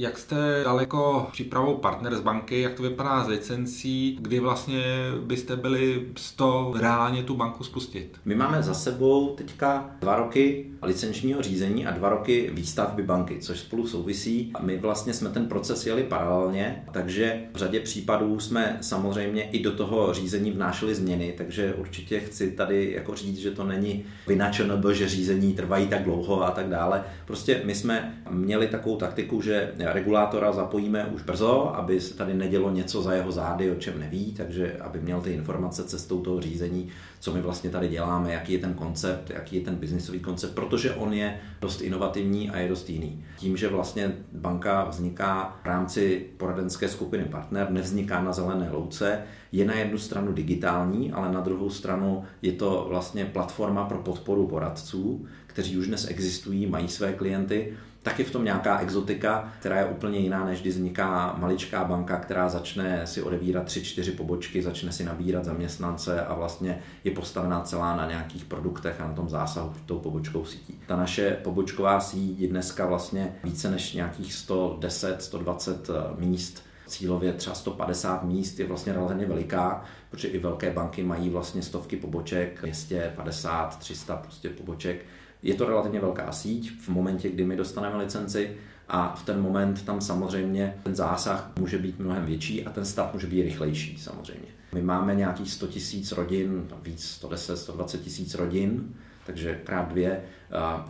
Jak jste daleko přípravou partner z banky, jak to vypadá s licencí, kdy vlastně byste byli z to reálně tu banku spustit? My máme za sebou teďka dva roky licenčního řízení a dva roky výstavby banky, což spolu souvisí. My vlastně jsme ten proces jeli paralelně, takže v řadě případů jsme samozřejmě i do toho řízení vnášeli změny, takže určitě chci tady jako říct, že to není vynačeno, že řízení trvají tak dlouho a tak dále. Prostě my jsme měli takovou taktiku, že regulátora zapojíme už brzo, aby se tady nedělo něco za jeho zády, o čem neví, takže aby měl ty informace cestou toho řízení, co my vlastně tady děláme, jaký je ten koncept, jaký je ten biznisový koncept, protože on je dost inovativní a je dost jiný. Tím, že vlastně banka vzniká v rámci poradenské skupiny partner, nevzniká na zelené louce, je na jednu stranu digitální, ale na druhou stranu je to vlastně platforma pro podporu poradců, kteří už dnes existují, mají své klienty tak je v tom nějaká exotika, která je úplně jiná, než když vzniká maličká banka, která začne si odevírat tři, čtyři pobočky, začne si nabírat zaměstnance a vlastně je postavená celá na nějakých produktech a na tom zásahu tou pobočkou sítí. Ta naše pobočková síť je dneska vlastně více než nějakých 110, 120 eh, míst cílově třeba 150 míst je vlastně relativně veliká, protože i velké banky mají vlastně stovky poboček, 250, 300 prostě poboček je to relativně velká síť v momentě, kdy my dostaneme licenci a v ten moment tam samozřejmě ten zásah může být mnohem větší a ten stav může být rychlejší samozřejmě. My máme nějakých 100 tisíc rodin, víc 110, 120 tisíc rodin, takže krát dvě,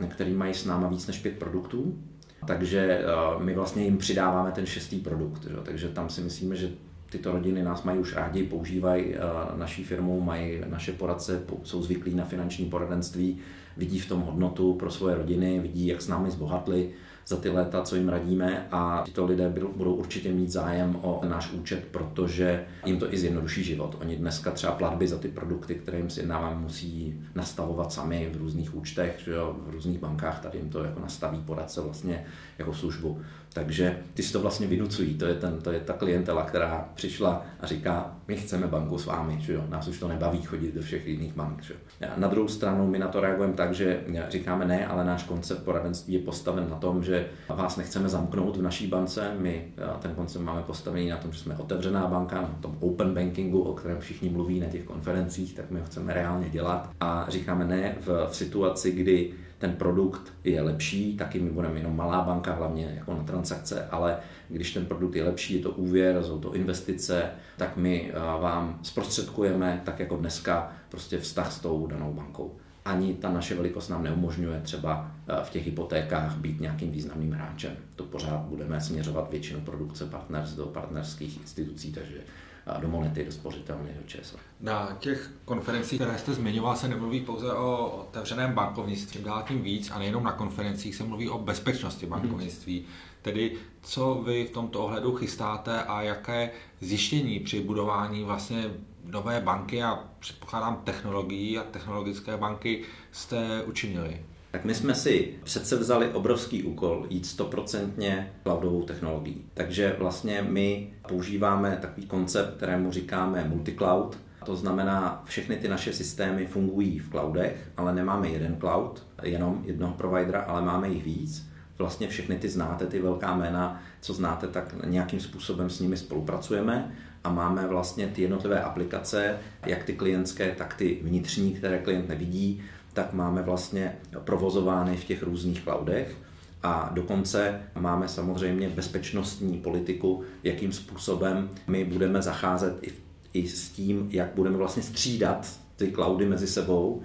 který mají s náma víc než pět produktů, takže my vlastně jim přidáváme ten šestý produkt. Že? Takže tam si myslíme, že tyto rodiny nás mají už rádi, používají naší firmu, mají naše poradce, jsou zvyklí na finanční poradenství, vidí v tom hodnotu pro svoje rodiny, vidí, jak s námi zbohatli za ty léta, co jim radíme a tyto lidé budou určitě mít zájem o náš účet, protože jim to i zjednoduší život. Oni dneska třeba platby za ty produkty, které jim sjednáváme, musí nastavovat sami v různých účtech, že jo, v různých bankách, tady jim to jako nastaví poradce vlastně jako službu. Takže ty si to vlastně vynucují, to je, ten, to je ta klientela, která přišla a říká, my chceme banku s vámi, že jo? nás už to nebaví chodit do všech jiných bank. Že jo? Na druhou stranu my na to reagujeme tak, že říkáme ne, ale náš koncept poradenství je postaven na tom, že vás nechceme zamknout v naší bance, my ten koncept máme postavený na tom, že jsme otevřená banka, na tom open bankingu, o kterém všichni mluví na těch konferencích, tak my ho chceme reálně dělat a říkáme ne v, v situaci, kdy ten produkt je lepší, taky my budeme jenom malá banka, hlavně jako na transakce, ale když ten produkt je lepší, je to úvěr, jsou to investice, tak my eh, vám zprostředkujeme, tak jako dneska, prostě vztah s tou danou bankou. Ani ta naše velikost nám neumožňuje třeba eh, v těch hypotékách být nějakým významným hráčem. To pořád budeme směřovat většinu produkce partners do partnerských institucí, takže do Monety, do spořitelny, do ČSO. Na těch konferencích, které jste zmiňoval, se nemluví pouze o otevřeném bankovnictví, dál tím víc a nejenom na konferencích se mluví o bezpečnosti mhm. bankovnictví. Hmm. Tedy co vy v tomto ohledu chystáte a jaké zjištění při budování vlastně nové banky a předpokládám technologií a technologické banky jste učinili? Tak my jsme si přece vzali obrovský úkol jít stoprocentně cloudovou technologií. Takže vlastně my používáme takový koncept, kterému říkáme multicloud. To znamená, všechny ty naše systémy fungují v cloudech, ale nemáme jeden cloud, jenom jednoho providera, ale máme jich víc. Vlastně všechny ty znáte, ty velká jména, co znáte, tak nějakým způsobem s nimi spolupracujeme a máme vlastně ty jednotlivé aplikace, jak ty klientské, tak ty vnitřní, které klient nevidí, tak máme vlastně provozovány v těch různých cloudech. A dokonce máme samozřejmě bezpečnostní politiku, jakým způsobem my budeme zacházet i, i s tím, jak budeme vlastně střídat ty cloudy mezi sebou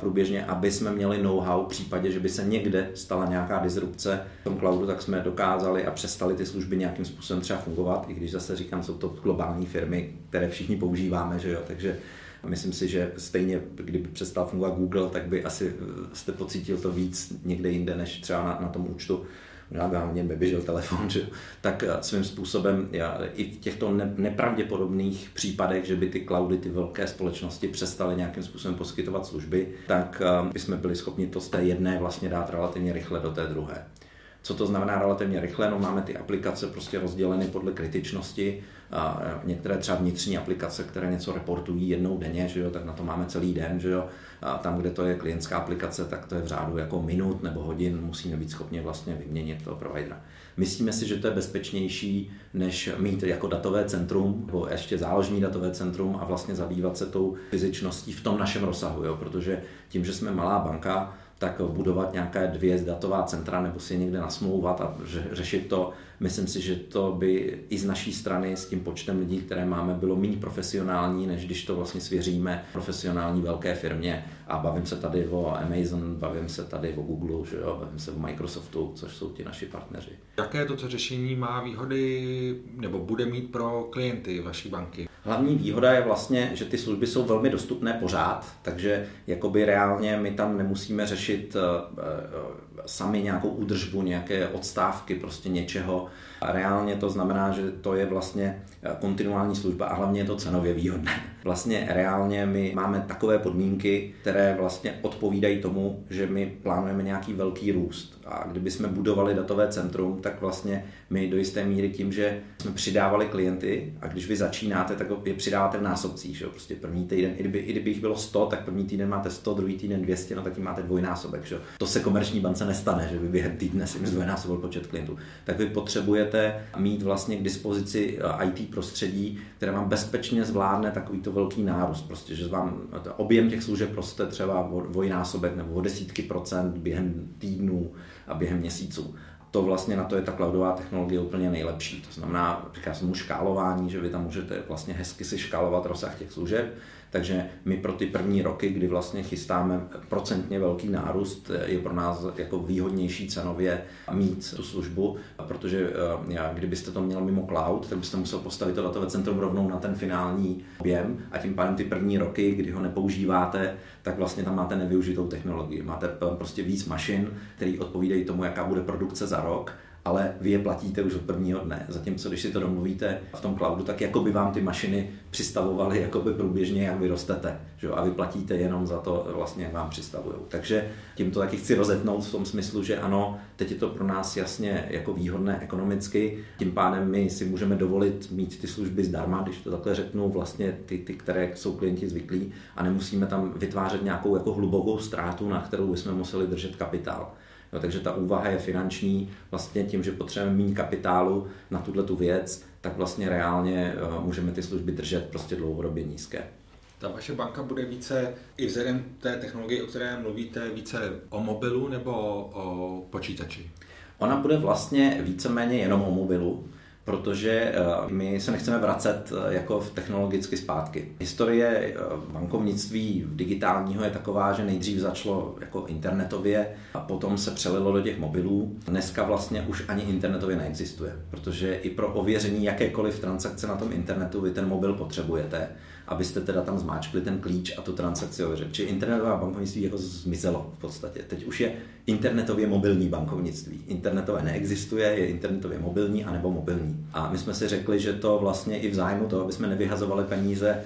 průběžně, aby jsme měli know-how v případě, že by se někde stala nějaká disrupce v tom cloudu, tak jsme dokázali a přestali ty služby nějakým způsobem třeba fungovat, i když zase říkám, jsou to globální firmy, které všichni používáme, že jo, takže Myslím si, že stejně, kdyby přestal fungovat Google, tak by asi eh, jste pocítil to víc někde jinde, než třeba na, na tom účtu možná by vám neběžel telefon, že? tak eh, svým způsobem já, i v těchto ne, nepravděpodobných případech, že by ty cloudy, ty velké společnosti přestaly nějakým způsobem poskytovat služby, tak eh, bychom byli schopni to z té jedné vlastně dát relativně rychle do té druhé. Co to znamená relativně rychle? No máme ty aplikace prostě rozděleny podle kritičnosti a některé třeba vnitřní aplikace, které něco reportují jednou denně, že jo, tak na to máme celý den, že jo. A tam, kde to je klientská aplikace, tak to je v řádu jako minut nebo hodin, musíme být schopni vlastně vyměnit toho providera. Myslíme si, že to je bezpečnější, než mít jako datové centrum, nebo ještě záložní datové centrum a vlastně zabývat se tou fyzičností v tom našem rozsahu, jo? protože tím, že jsme malá banka, tak budovat nějaké dvě datová centra nebo si někde nasmlouvat a řešit to, myslím si, že to by i z naší strany s tím počtem lidí, které máme, bylo méně profesionální, než když to vlastně svěříme profesionální velké firmě. A bavím se tady o Amazon, bavím se tady o Google, že jo, bavím se o Microsoftu, což jsou ti naši partneři. Jaké to co řešení má výhody nebo bude mít pro klienty vaší banky? Hlavní výhoda je vlastně, že ty služby jsou velmi dostupné pořád, takže jakoby reálně my tam nemusíme řešit eh, eh, sami nějakou údržbu, nějaké odstávky prostě něčeho. A reálně to znamená, že to je vlastně eh, kontinuální služba a hlavně je to cenově výhodné. Vlastně reálně my máme takové podmínky, které vlastně odpovídají tomu, že my plánujeme nějaký velký růst. A kdyby jsme budovali datové centrum, tak vlastně my do jisté míry tím, že jsme přidávali klienty a když vy začínáte, tak je přidáváte v násobcích. Že? Prostě první týden, i kdyby, i kdyby jich bylo 100, tak první týden máte 100, druhý týden 200, no tak tím máte dvojnásobek. Že? To se komerční bance nestane, že vy během týdne si zdvojnásobil počet klientů. Tak vy potřebujete mít vlastně k dispozici eh, IT prostředí, které vám bezpečně zvládne takovýto velký nárůst. Prostě, že vám objem těch služeb roste třeba dvojnásobek nebo o desítky procent během týdnů a během měsíců to vlastně na to je ta cloudová technologie úplně nejlepší. To znamená, říká se mu škálování, že vy tam můžete vlastně hezky si škálovat rozsah těch služeb, takže my pro ty první roky, kdy vlastně chystáme procentně velký nárůst, je pro nás jako výhodnější cenově mít tu službu, protože eh, kdybyste to měl mimo cloud, tak byste musel postavit to datové centrum rovnou na ten finální objem a tím pádem ty první roky, kdy ho nepoužíváte, tak vlastně tam máte nevyužitou technologii. Máte prostě víc mašin, které odpovídají tomu, jaká bude produkce za rok ale vy je platíte už od prvního dne. Zatímco, když si to domluvíte v tom cloudu, tak jako by vám ty mašiny přistavovaly jakoby průběžně, jak vy rostete. Že? A vy platíte jenom za to, vlastně, jak vám přistavují. Takže tím to taky chci rozetnout v tom smyslu, že ano, teď je to pro nás jasně jako výhodné ekonomicky, tím pádem my si můžeme dovolit mít ty služby zdarma, když to takhle řeknu, vlastně ty, ty které jsou klienti zvyklí a nemusíme tam vytvářet nějakou jako hlubokou ztrátu, na kterou bychom museli držet kapitál. Jo, takže ta úvaha je finanční, vlastně tím, že potřebujeme méně kapitálu na tuhle tu věc, tak vlastně reálně uh, můžeme ty služby držet prostě dlouhodobě nízké. Ta vaše banka bude více, i vzhledem té technologie, o které mluvíte, více o mobilu nebo o počítači? Ona bude vlastně víceméně jenom o mobilu, protože eh, my se nechceme vracet eh, jako v technologicky zpátky. Historie eh, bankovnictví digitálního je taková, že nejdřív začalo jako internetově a potom se přelilo do těch mobilů. Dneska vlastně už ani internetově neexistuje, protože i pro ověření jakékoliv transakce na tom internetu vy ten mobil potřebujete abyste teda tam zmáčkli ten klíč a tu transakci ověřili. Čili internetová bankovnictví jako zmizelo v podstatě. Teď už je internetově mobilní bankovnictví. Internetové neexistuje, je internetově mobilní anebo mobilní. A my jsme si řekli, že to vlastně i v zájmu toho, aby jsme nevyhazovali peníze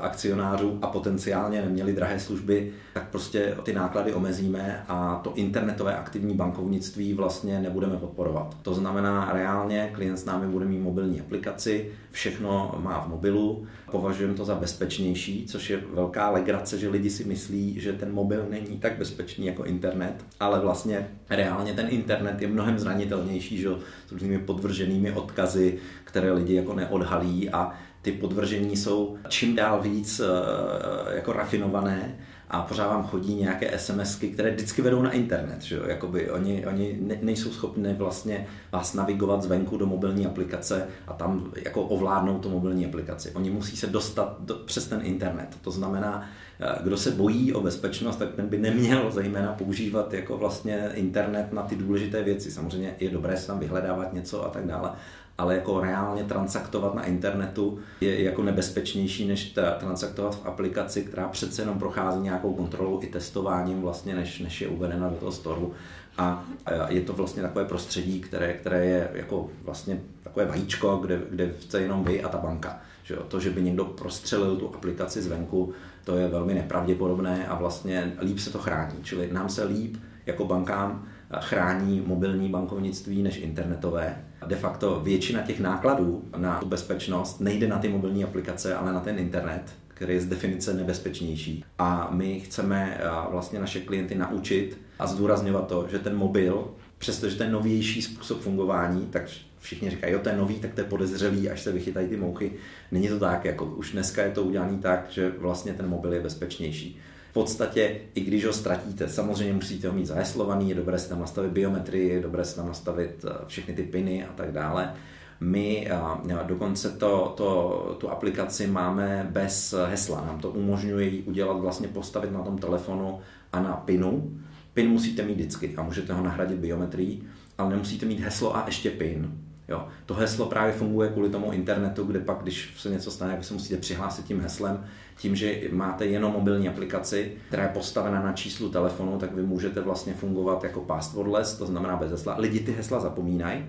akcionářů a potenciálně neměli drahé služby, tak prostě ty náklady omezíme a to internetové aktivní bankovnictví vlastně nebudeme podporovat. To znamená, reálně klient s námi bude mít mobilní aplikaci, všechno má v mobilu, považujeme to za bezpečnější, což je velká legrace, že lidi si myslí, že ten mobil není tak bezpečný jako internet, ale vlastně reálně ten internet je mnohem zranitelnější, že s různými podvrženými odkazy, které lidi jako neodhalí a ty podvržení jsou čím dál víc eh, jako rafinované a pořád vám chodí nějaké SMSky, které vždycky vedou na internet. Že jo? Jakoby oni, oni nejsou schopni vlastně vás navigovat zvenku do mobilní aplikace a tam jako ovládnout tu mobilní aplikaci. Oni musí se dostat do, přes ten internet. To znamená, eh, kdo se bojí o bezpečnost, tak ten by neměl zejména používat jako vlastně internet na ty důležité věci. Samozřejmě je dobré si tam vyhledávat něco a tak dále, ale jako reálně transaktovat na internetu je jako nebezpečnější, než transaktovat v aplikaci, která přece jenom prochází nějakou kontrolou i testováním vlastně, než, než je uvedena do toho storu. A je to vlastně takové prostředí, které, které je jako vlastně takové vajíčko, kde, kde jste jenom vy a ta banka. Že? To, že by někdo prostřelil tu aplikaci zvenku, to je velmi nepravděpodobné a vlastně líp se to chrání. Čili nám se líp jako bankám chrání mobilní bankovnictví než internetové de facto většina těch nákladů na tu bezpečnost nejde na ty mobilní aplikace, ale na ten internet, který je z definice nebezpečnější. A my chceme vlastně naše klienty naučit a zdůrazňovat to, že ten mobil, přestože ten novější způsob fungování, tak všichni říkají, jo, to je nový, tak to je podezřelý, až se vychytají ty mouchy. Není to tak, jako už dneska je to udělané tak, že vlastně ten mobil je bezpečnější. V podstatě, i když ho ztratíte, samozřejmě musíte ho mít zaheslovaný, je dobré si tam nastavit biometrii, je dobré si tam nastavit eh, všechny ty piny a tak dále. My eh, dokonce to, to, tu aplikaci máme bez hesla. Nám to umožňuje ji udělat, vlastně postavit na tom telefonu a na pinu. Pin musíte mít vždycky a můžete ho nahradit biometrií, ale nemusíte mít heslo a ještě pin. Jo. To heslo právě funguje kvůli tomu internetu, kde pak, když se něco stane, vy se musíte přihlásit tím heslem. Tím, že máte jenom mobilní aplikaci, která je postavena na číslu telefonu, tak vy můžete vlastně fungovat jako passwordless, to znamená bez hesla. Lidi ty hesla zapomínají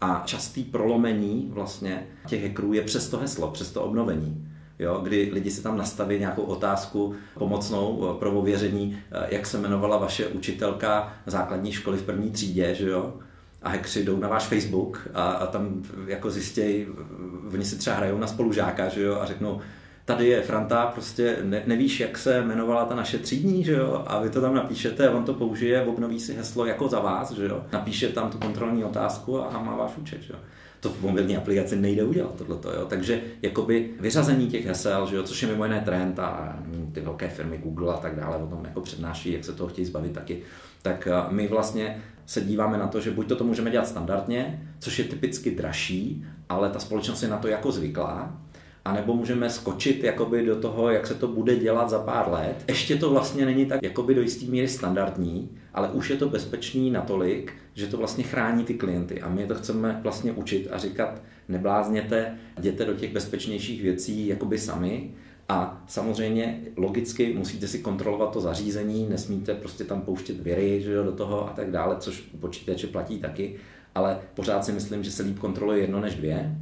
a častý prolomení vlastně těch hackerů je přes to heslo, přes to obnovení. Jo, kdy lidi si tam nastaví nějakou otázku pomocnou pro ověření, jak se jmenovala vaše učitelka základní školy v první třídě, že jo? A hackři jdou na váš Facebook a, a tam jako zjistějí, oni si třeba hrajou na spolužáka, že jo, a řeknou, tady je Franta, prostě ne, nevíš, jak se jmenovala ta naše třídní, že jo, a vy to tam napíšete, on to použije, obnoví si heslo jako za vás, že jo, napíše tam tu kontrolní otázku a má váš účet, že jo. To v mobilní aplikaci nejde udělat, tohleto, jo. Takže jakoby vyřazení těch hesel, že jo, což je mimo jiné trend a ty velké firmy Google a tak dále o tom jako přednáší, jak se toho chtějí zbavit taky, tak my vlastně se díváme na to, že buď to, to můžeme dělat standardně, což je typicky dražší, ale ta společnost je na to jako zvyklá, anebo můžeme skočit jakoby do toho, jak se to bude dělat za pár let. Ještě to vlastně není tak jakoby do jistý míry standardní, ale už je to bezpečný natolik, že to vlastně chrání ty klienty. A my to chceme vlastně učit a říkat, neblázněte, jděte do těch bezpečnějších věcí jakoby sami, a samozřejmě logicky musíte si kontrolovat to zařízení, nesmíte prostě tam pouštět věry že jo, do toho a tak dále, což u počítače platí taky, ale pořád si myslím, že se líp kontroluje jedno než dvě.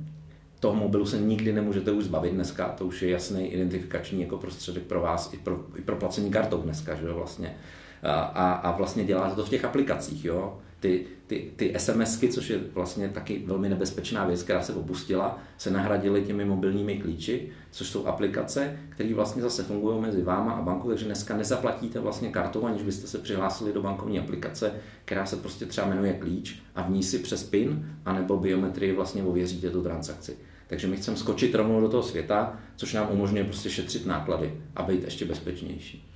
Toho mobilu se nikdy nemůžete už zbavit dneska, to už je jasný identifikační jako prostředek pro vás i pro, i pro placení kartou dneska, že jo, vlastně. A, a vlastně děláte to v těch aplikacích, jo ty, ty, ty SMSky, což je vlastně taky velmi nebezpečná věc, která se opustila, se nahradily těmi mobilními klíči, což jsou aplikace, které vlastně zase fungují mezi váma a bankou, takže dneska nezaplatíte vlastně kartou, aniž byste se přihlásili do bankovní aplikace, která se prostě třeba jmenuje klíč a v ní si přes PIN anebo biometrii vlastně ověříte tu transakci. Takže my chceme skočit rovnou do toho světa, což nám umožňuje prostě šetřit náklady a být ještě bezpečnější.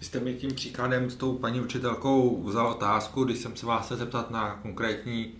Vy jste mi tím příkladem s tou paní učitelkou vzal otázku, když jsem se vás chtěl zeptat na konkrétní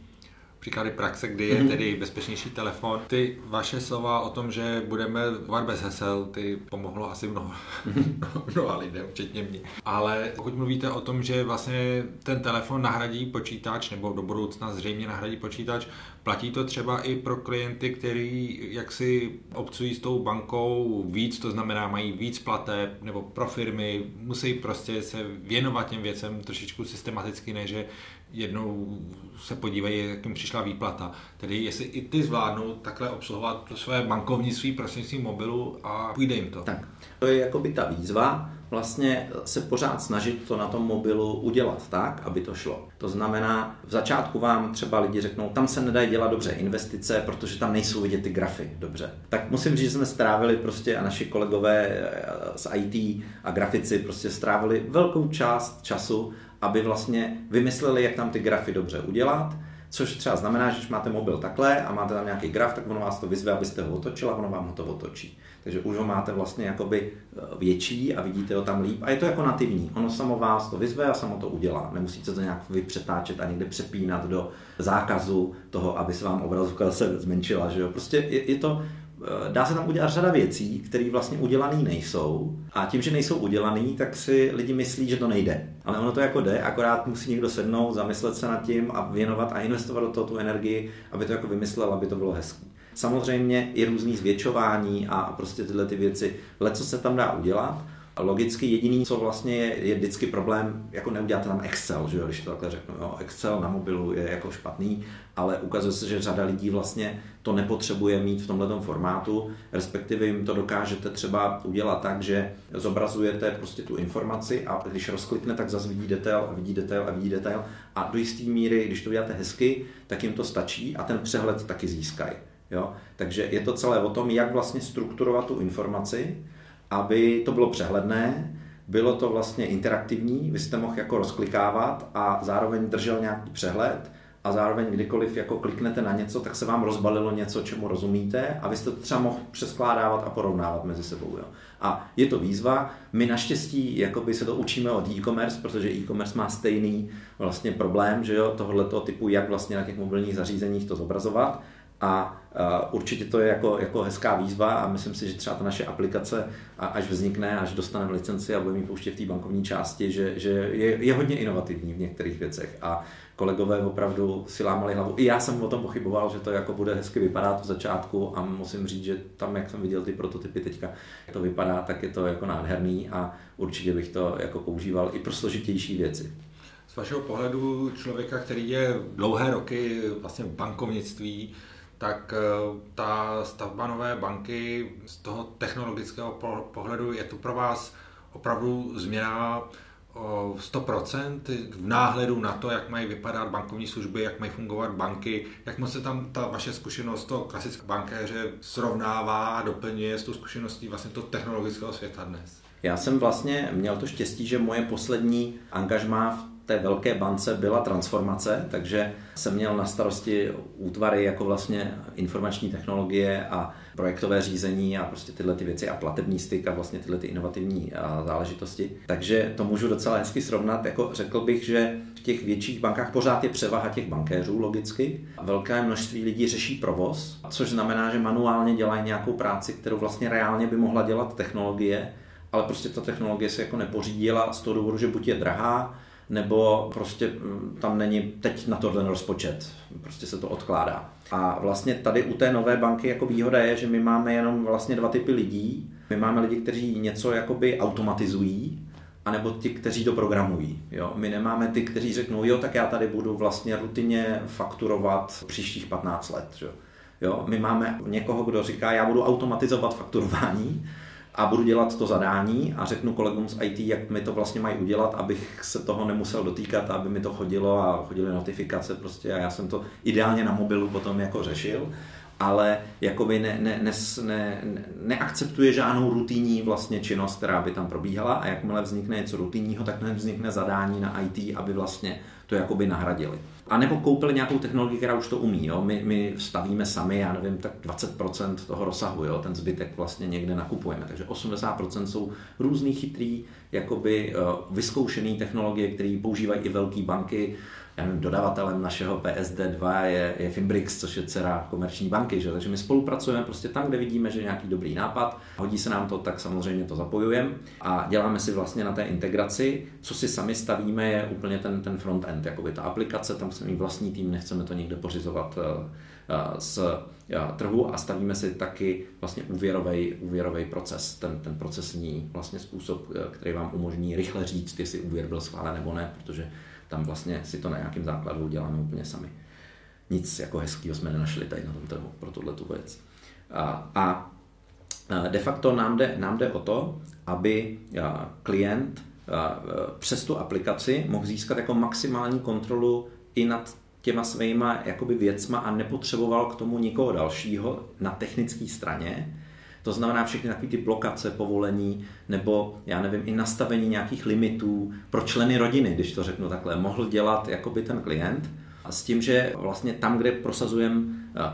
příklady praxe, kdy je mhm. tedy bezpečnější telefon. Ty vaše slova o tom, že budeme volat bez hesel, ty pomohlo asi mnoho, mhm. mnoha lidem, včetně mě. Ale pokud mluvíte o tom, že vlastně ten telefon nahradí počítač, nebo do budoucna zřejmě nahradí počítač, platí to třeba i pro klienty, kteří jaksi obcují s tou bankou víc, to znamená mají víc plateb, nebo pro firmy, musí prostě se věnovat těm věcem trošičku systematicky, než že jednou se podívají, jak jim přišla výplata. Tedy jestli i ty zvládnou takhle obsluhovat to své bankovnictví prostřednictvím mobilu a půjde jim to. Tak, to je jako by ta výzva, vlastně se pořád snažit to na tom mobilu udělat tak, aby to šlo. To znamená, v začátku vám třeba lidi řeknou, tam se nedají dělat dobře investice, protože tam nejsou vidět ty grafy dobře. Tak musím říct, že jsme strávili prostě a naši kolegové eh, z IT a grafici prostě strávili velkou část času aby vlastně vymysleli, jak tam ty grafy dobře udělat, což třeba znamená, že když máte mobil takhle a máte tam nějaký graf, tak ono vás to vyzve, abyste ho otočil a ono vám ho to otočí. Takže už ho máte vlastně jakoby eh, větší a vidíte ho tam líp a je to jako nativní. Ono samo vás to vyzve a samo to udělá. Nemusíte to nějak vypřetáčet a někde přepínat do zákazu toho, aby se vám obrazovka zase zmenšila. Že jo? Prostě je, je to Eh, dá se tam udělat řada věcí, které vlastně udělané nejsou. A tím, že nejsou udělané, tak si lidi myslí, že to nejde. Ale ono to jako jde, akorát musí někdo sednout, zamyslet se nad tím a věnovat a investovat do toho tu energii, aby to jako vymyslel, aby to bylo hezké. Samozřejmě i různý zvětšování a prostě tyhle ty věci, co se tam dá udělat, Logicky jediný, co vlastně je, je vždycky problém, jako neuděláte tam Excel, že jo, když to takhle řeknu. Jo. Excel na mobilu je jako špatný, ale ukazuje se, že řada lidí vlastně to nepotřebuje mít v tomhle formátu, respektive jim to dokážete třeba udělat tak, že zobrazujete prostě tu informaci a když rozklikne, tak zase vidí detail a vidí detail a vidí detail a do jisté míry, když to uděláte hezky, tak jim to stačí a ten přehled taky získají. Jo? Takže je to celé o tom, jak vlastně strukturovat tu informaci, aby to bylo přehledné, bylo to vlastně interaktivní, vy jste mohl jako rozklikávat a zároveň držel nějaký přehled a zároveň kdykoliv jako kliknete na něco, tak se vám rozbalilo něco, čemu rozumíte a vy jste to třeba mohl přeskládávat a porovnávat mezi sebou. Jo. A je to výzva. My naštěstí jakoby se to učíme od e-commerce, protože e-commerce má stejný vlastně problém, že jo, tohoto typu, jak vlastně na těch mobilních zařízeních to zobrazovat. A určitě to je jako, jako hezká výzva a myslím si, že třeba ta naše aplikace, až vznikne, až dostaneme licenci a budeme ji pouštět v té bankovní části, že, že je, je hodně inovativní v některých věcech a kolegové opravdu si lámali hlavu. I já jsem o tom pochyboval, že to jako bude hezky vypadat v začátku a musím říct, že tam, jak jsem viděl ty prototypy teďka, jak to vypadá, tak je to jako nádherný a určitě bych to jako používal i pro složitější věci. Z vašeho pohledu člověka, který je dlouhé roky vlastně v bankovnictví, tak eh, ta stavba nové banky z toho technologického pohledu je to pro vás opravdu změna o 100% v náhledu na to, jak mají vypadat bankovní služby, jak mají fungovat banky, jak moc se tam ta vaše zkušenost toho klasického bankéře srovnává, doplňuje s tou zkušeností vlastně toho technologického světa dnes? Já jsem vlastně měl to štěstí, že moje poslední angažmá v té velké bance byla transformace, takže jsem měl na starosti útvary jako vlastně informační technologie a projektové řízení a prostě tyhle ty věci a platební styk a vlastně tyhle ty inovativní záležitosti. Takže to můžu docela hezky srovnat. Jako řekl bych, že v těch větších bankách pořád je převaha těch bankéřů logicky. Velké množství lidí řeší provoz, což znamená, že manuálně dělají nějakou práci, kterou vlastně reálně by mohla dělat technologie, ale prostě ta technologie se jako nepořídila z toho důvodu, že buď je drahá, nebo prostě mm, tam není teď na tohle rozpočet, prostě se to odkládá. A vlastně tady u té nové banky jako výhoda je, že my máme jenom vlastně dva typy lidí. My máme lidi, kteří něco jakoby automatizují, anebo ti, kteří to programují. Jo? My nemáme ty, kteří řeknou, jo, tak já tady budu vlastně rutině fakturovat příštích 15 let. Že? Jo? My máme někoho, kdo říká, já budu automatizovat fakturování, a budu dělat to zadání a řeknu kolegům z IT, jak mi to vlastně mají udělat, abych se toho nemusel dotýkat, aby mi to chodilo a chodily notifikace prostě a já jsem to ideálně na mobilu potom jako řešil. Ale jakoby ne, ne, ne, ne, neakceptuje žádnou rutinní vlastně činnost, která by tam probíhala a jakmile vznikne něco rutinního, tak vznikne zadání na IT, aby vlastně to jakoby nahradili. A nebo koupili nějakou technologii, která už to umí. Jo? My, my stavíme sami, já nevím, tak 20% toho rozsahu, jo? ten zbytek vlastně někde nakupujeme. Takže 80% jsou různý chytrý, jakoby uh, vyzkoušený technologie, které používají i velké banky, já nevím, dodavatelem našeho PSD2 je, je Fimbrix, což je dcera komerční banky, že? takže my spolupracujeme prostě tam, kde vidíme, že je nějaký dobrý nápad, hodí se nám to, tak samozřejmě to zapojujeme a děláme si vlastně na té integraci, co si sami stavíme, je úplně ten, ten front-end, jakoby ta aplikace, tam jsme mít vlastní tým, nechceme to někde pořizovat eh, eh, z eh, trhu a stavíme si taky vlastně úvěrový, úvěrový proces, ten, ten procesní vlastně způsob, který vám umožní rychle říct, jestli úvěr byl schválen nebo ne, protože tam vlastně si to na nějakém základu děláme úplně sami. Nic jako hezkého jsme nenašli tady na tom trhu pro tuhle tu věc. A, a de facto nám jde, nám jde o to, aby klient přes tu aplikaci mohl získat jako maximální kontrolu i nad těma svýma jakoby věcma a nepotřeboval k tomu nikoho dalšího na technické straně, to znamená všechny takové ty blokace, povolení, nebo já nevím, i nastavení nějakých limitů pro členy rodiny, když to řeknu takhle, mohl dělat jakoby ten klient. A s tím, že vlastně tam, kde prosazujeme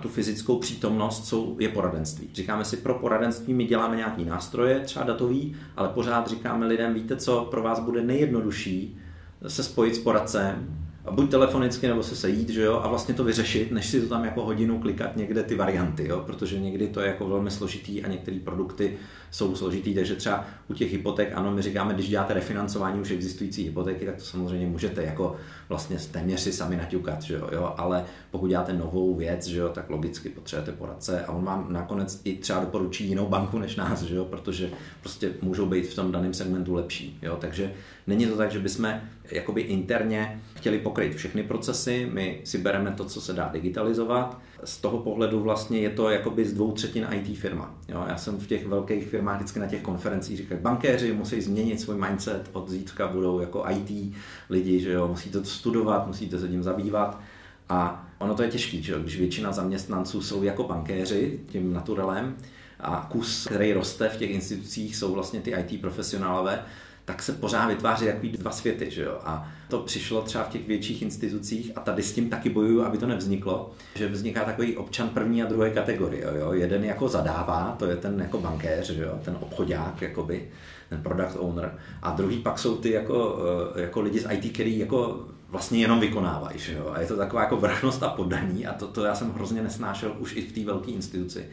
tu fyzickou přítomnost, jsou, je poradenství. Říkáme si, pro poradenství my děláme nějaký nástroje, třeba datový, ale pořád říkáme lidem, víte co, pro vás bude nejjednodušší se spojit s poradcem, buď telefonicky nebo se sejít, že jo, a vlastně to vyřešit, než si to tam jako hodinu klikat někde ty varianty, jo, protože někdy to je jako velmi složitý a některé produkty jsou složitý, takže třeba u těch hypoték, ano, my říkáme, když děláte refinancování už existující hypotéky, tak to samozřejmě můžete jako vlastně téměř si sami naťukat, že jo, jo, ale pokud děláte novou věc, že jo, tak logicky potřebujete poradce. A on vám nakonec i třeba doporučí jinou banku než nás, že jo, protože prostě můžou být v tom daném segmentu lepší, jo, takže není to tak, že bychom jakoby interně chtěli pokryt všechny procesy, my si bereme to, co se dá digitalizovat, z toho pohledu vlastně je to jakoby z dvou třetin IT firma. Jo, já jsem v těch velkých firmách vždycky na těch konferencích říkal, bankéři musí změnit svůj mindset, od zítřka budou jako IT lidi, že jo, musíte to studovat, musíte se tím zabývat. A ono to je těžké, že jo, když většina zaměstnanců jsou jako bankéři, tím naturelem, a kus, který roste v těch institucích, jsou vlastně ty IT profesionálové, tak se pořád vytváří takový dva světy. Že jo? A to přišlo třeba v těch větších institucích a tady s tím taky bojuju, aby to nevzniklo, že vzniká takový občan první a druhé kategorie. Jo? Jeden jako zadává, to je ten jako bankéř, že jo? ten obchodák, jakoby, ten product owner. A druhý pak jsou ty jako, eh, jako lidi z IT, který jako vlastně jenom vykonávají. Že jo? A je to taková jako vrchnost a podaní a to, to já jsem hrozně nesnášel už i v té velké instituci.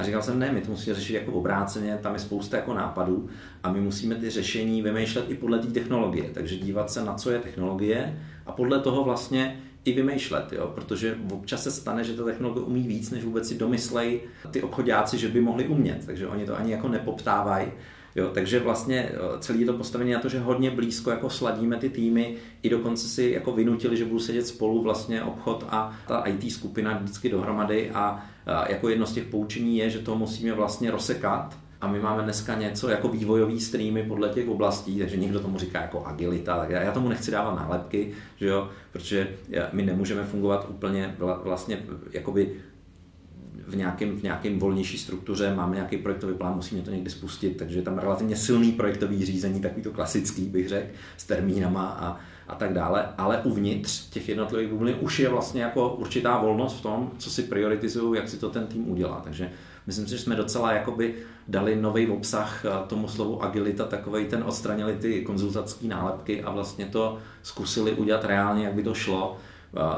A říkal jsem, ne, my to musíme řešit jako obráceně, tam je spousta jako nápadů a my musíme ty řešení vymýšlet i podle té technologie. Takže dívat se na co je technologie a podle toho vlastně i vymýšlet, jo? protože občas se stane, že ta technologie umí víc, než vůbec si domyslej ty obchodáci, že by mohli umět, takže oni to ani jako nepoptávají. Jo, takže vlastně celý je to postavení na to, že hodně blízko jako sladíme ty týmy, i dokonce si jako vynutili, že budou sedět spolu vlastně obchod a ta IT skupina vždycky dohromady. A jako jedno z těch poučení je, že to musíme vlastně rozsekat. A my máme dneska něco jako vývojový streamy podle těch oblastí, takže někdo tomu říká jako agilita, tak já tomu nechci dávat nálepky, že jo, protože my nemůžeme fungovat úplně vlastně jakoby v nějakém, v nějakém volnější struktuře, máme nějaký projektový plán, musíme to někdy spustit, takže je tam relativně silný projektový řízení, takový to klasický, bych řekl, s termínama a, a tak dále, ale uvnitř těch jednotlivých bublin už je vlastně jako určitá volnost v tom, co si prioritizují, jak si to ten tým udělá. Takže myslím si, že jsme docela jakoby dali nový obsah eh, tomu slovu agilita, takovej ten odstranili ty konzultační nálepky a vlastně to zkusili udělat reálně, jak by to šlo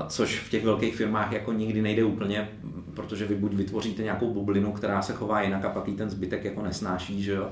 což v těch velkých firmách jako nikdy nejde úplně, protože vy buď vytvoříte nějakou bublinu, která se chová jinak a pak ten zbytek jako nesnáší, že jo,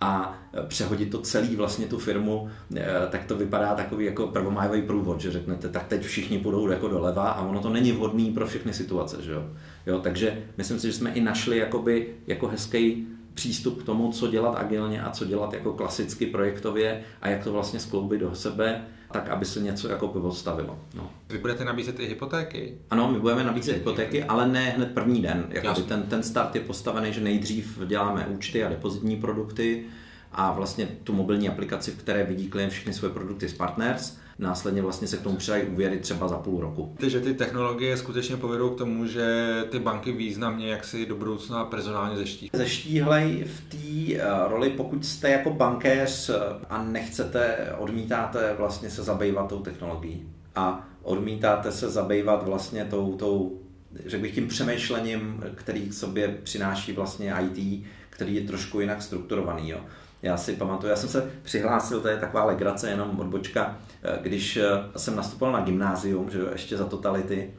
a přehodit to celý vlastně tu firmu, eh, tak to vypadá takový jako prvomájový průvod, že řeknete, tak teď všichni půjdou jako doleva a ono to není vhodný pro všechny situace, že jo. jo takže myslím si, že jsme i našli jakoby, jako hezký přístup k tomu, co dělat agilně a co dělat jako klasicky projektově a jak to vlastně skloubit do sebe tak aby se něco jako postavilo. No. Vy budete nabízet i hypotéky? Ano, my budeme nabízet hypotéky, ale ne hned první den. Jakoby ten, ten start je postavený, že nejdřív děláme účty a depozitní produkty a vlastně tu mobilní aplikaci, v které vidí klient všechny své produkty z Partners následně vlastně se k tomu přidají úvěry třeba za půl roku. Takže ty technologie skutečně povedou k tomu, že ty banky významně jak si do budoucna personálně zeštíhlí. Zeštíhlej v té uh, roli, pokud jste jako bankéř eh, a nechcete, odmítáte vlastně se zabývat tou technologií a odmítáte se zabývat vlastně tou, tou řekl bych tím přemýšlením, který k sobě přináší vlastně IT, který je trošku jinak strukturovaný. Jo. Já si pamatuju, já jsem se přihlásil, to je taková legrace, jenom odbočka, eh, když eh, jsem nastupoval na gymnázium, že jo, ještě za totality,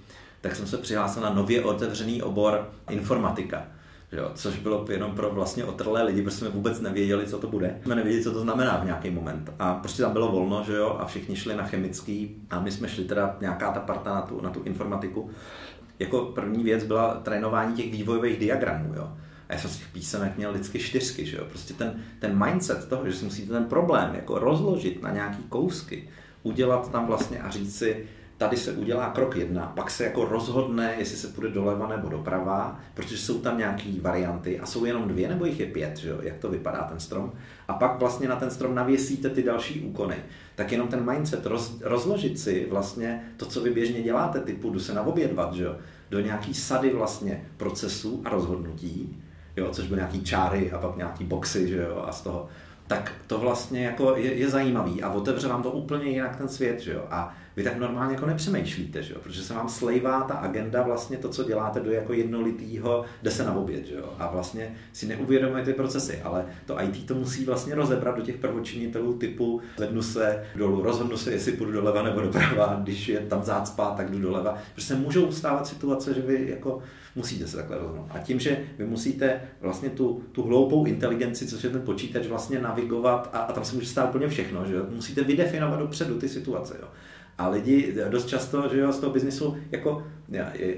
tak jsem se přihlásil na nově otevřený obor informatika. Jo, což bylo jenom pro vlastně otrlé lidi, protože jsme vůbec nevěděli, co to bude. Jsme nevěděli, co to znamená v nějaký moment. A prostě tam bylo volno, že jo, a všichni šli na chemický a my jsme šli teda nějaká ta parta na tu, na tu informatiku. Jako první věc byla trénování těch vývojových diagramů, jo. A já jsem z těch písemek měl vždycky čtyřky, že jo? Prostě ten, ten mindset toho, že si musíte ten problém jako rozložit na nějaký kousky, udělat tam vlastně a říct si, tady se udělá krok jedna, pak se jako rozhodne, jestli se půjde doleva nebo doprava, protože jsou tam nějaké varianty a jsou jenom dvě nebo jich je pět, že jo? jak to vypadá ten strom. A pak vlastně na ten strom navěsíte ty další úkony. Tak jenom ten mindset, roz, rozložit si vlastně to, co vy běžně děláte, typu jdu se navobědvat, že jo? do nějaký sady vlastně procesů a rozhodnutí, jo, což byly nějaký čáry a pak nějaký boxy, že jo, a z toho, tak to vlastně jako je, je zajímavý a otevře vám to úplně jinak ten svět, že jo. A vy tak normálně jako nepřemýšlíte, že jo? protože se vám slejvá ta agenda, vlastně to, co děláte do jako jednolitýho, jde se na oběd, že jo? a vlastně si neuvědomujete ty procesy, ale to IT to musí vlastně rozebrat do těch prvočinitelů typu zvednu se dolů, rozhodnu se, jestli půjdu doleva nebo doprava, když je tam zácpa, tak jdu doleva, protože se můžou stávat situace, že vy jako musíte se takhle rozhodnout. A tím, že vy musíte vlastně tu, tu hloupou inteligenci, což je ten počítač, vlastně navigovat a, a tam se může stát úplně všechno, že jo? musíte vydefinovat dopředu ty situace. Jo? A lidi dost často, že jo, z toho biznisu jako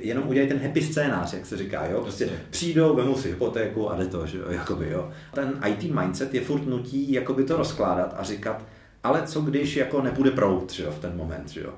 jenom udělají ten happy scénář, jak se říká, jo. Prostě přijdou, vemou si hypotéku a jde to, že jo, jakoby, jo. Ten IT mindset je furt nutí jakoby to rozkládat a říkat, ale co když jako nebude prout, že jo, v ten moment, že jo.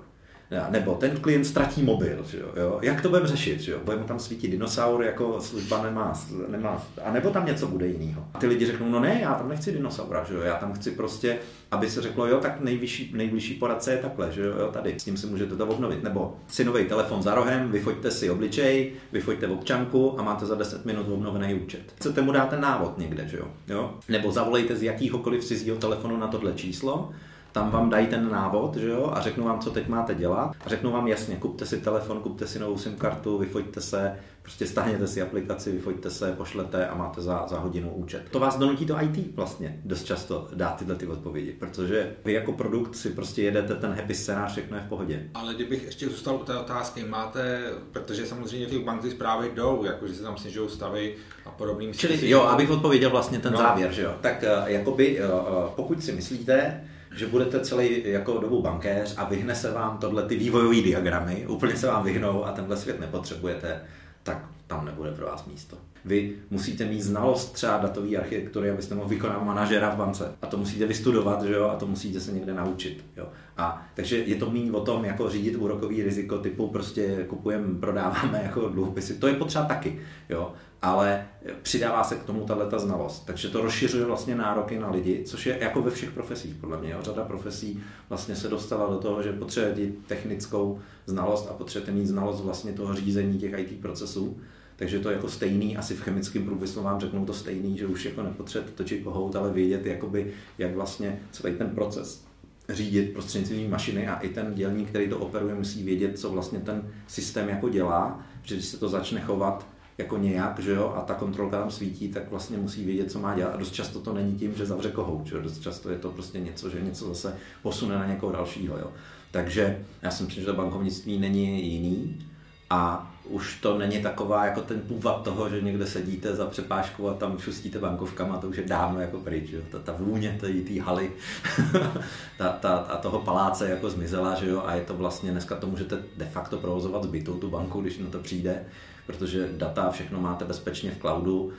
Nebo ten klient ztratí mobil, že jo? jak to budeme řešit, že jo? budeme tam svítit dinosaur, jako služba nemá, nemá, a nebo tam něco bude jiného. A ty lidi řeknou, no ne, já tam nechci dinosaura, že jo? já tam chci prostě, aby se řeklo, jo, tak nejvyšší, nejbližší poradce je takhle, že jo, tady, s tím si můžete to obnovit. Nebo si nový telefon za rohem, vyfoďte si obličej, vyfoďte občanku a máte za 10 minut obnovený účet. Chcete mu dát ten návod někde, že jo? jo? Nebo zavolejte z jakýhokoliv cizího telefonu na tohle číslo tam vám dají ten návod že jo, a řeknu vám, co teď máte dělat. A řeknu vám jasně, kupte si telefon, kupte si novou SIM kartu, vyfoďte se, prostě stáhněte si aplikaci, vyfoďte se, pošlete a máte za, za hodinu účet. To vás donutí to IT vlastně dost často dát tyhle ty odpovědi, protože vy jako produkt si prostě jedete ten happy scénář, všechno je v pohodě. Ale kdybych ještě zůstal u té otázky, máte, protože samozřejmě ty banky zprávy jdou, jakože se tam snižují stavy a podobným. Čili jo, abych odpověděl vlastně ten no. závěr, že jo. Tak eh, jakoby, eh, eh, pokud si myslíte, že budete celý jako dobu bankéř a vyhne se vám tohle ty vývojové diagramy, úplně se vám vyhnou a tenhle svět nepotřebujete, tak tam nebude pro vás místo. Vy musíte mít znalost třeba datové architektury, abyste mohl vykonávat manažera v bance. A to musíte vystudovat, že jo? a to musíte se někde naučit. Jo? A takže je to méně o tom, jako řídit úrokový riziko typu prostě kupujeme, prodáváme jako dluhopisy. To je potřeba taky. Jo? ale přidává se k tomu tato znalost. Takže to rozšiřuje vlastně nároky na lidi, což je jako ve všech profesích, podle mě. Jo. Řada profesí vlastně se dostala do toho, že potřebujete technickou znalost a potřebujete mít znalost vlastně toho řízení těch IT procesů. Takže to je jako stejný, asi v chemickém průmyslu vám řeknou to stejný, že už jako nepotřebujete točit kohout, ale vědět, jakoby, jak vlastně celý ten proces řídit prostřednictvím mašiny a i ten dělník, který to operuje, musí vědět, co vlastně ten systém jako dělá, protože když se to začne chovat jako nějak, že jo, a ta kontrolka tam svítí, tak vlastně musí vědět, co má dělat. A dost často to není tím, že zavře kohout, že jo? dost často je to prostě něco, že něco zase posune na někoho dalšího, jo. Takže já si myslím, že to bankovnictví není jiný a už to není taková jako ten půvab toho, že někde sedíte za přepážkou a tam šustíte bankovkama, to už je dávno jako pryč. Jo. Ta, ta vůně té haly ta, ta, a toho paláce jako zmizela, že jo, a je to vlastně, dneska to můžete de facto provozovat z bytu, tu banku, když na to přijde, protože data všechno máte bezpečně v cloudu,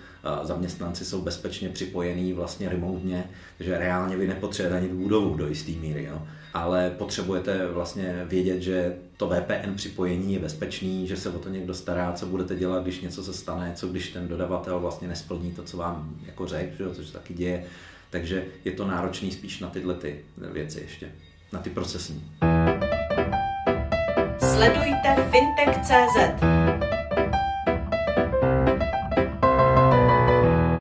zaměstnanci jsou bezpečně připojení vlastně remotně, takže reálně vy nepotřebujete ani tu budovu do jisté míry, jo. Ale potřebujete vlastně vědět, že to VPN připojení je bezpečný, že se o to někdo stará, co budete dělat, když něco se stane, co když ten dodavatel vlastně nesplní to, co vám jako řekl, což se taky děje. Takže je to náročný spíš na tyhle ty věci ještě, na ty procesní. Sledujte fintech.cz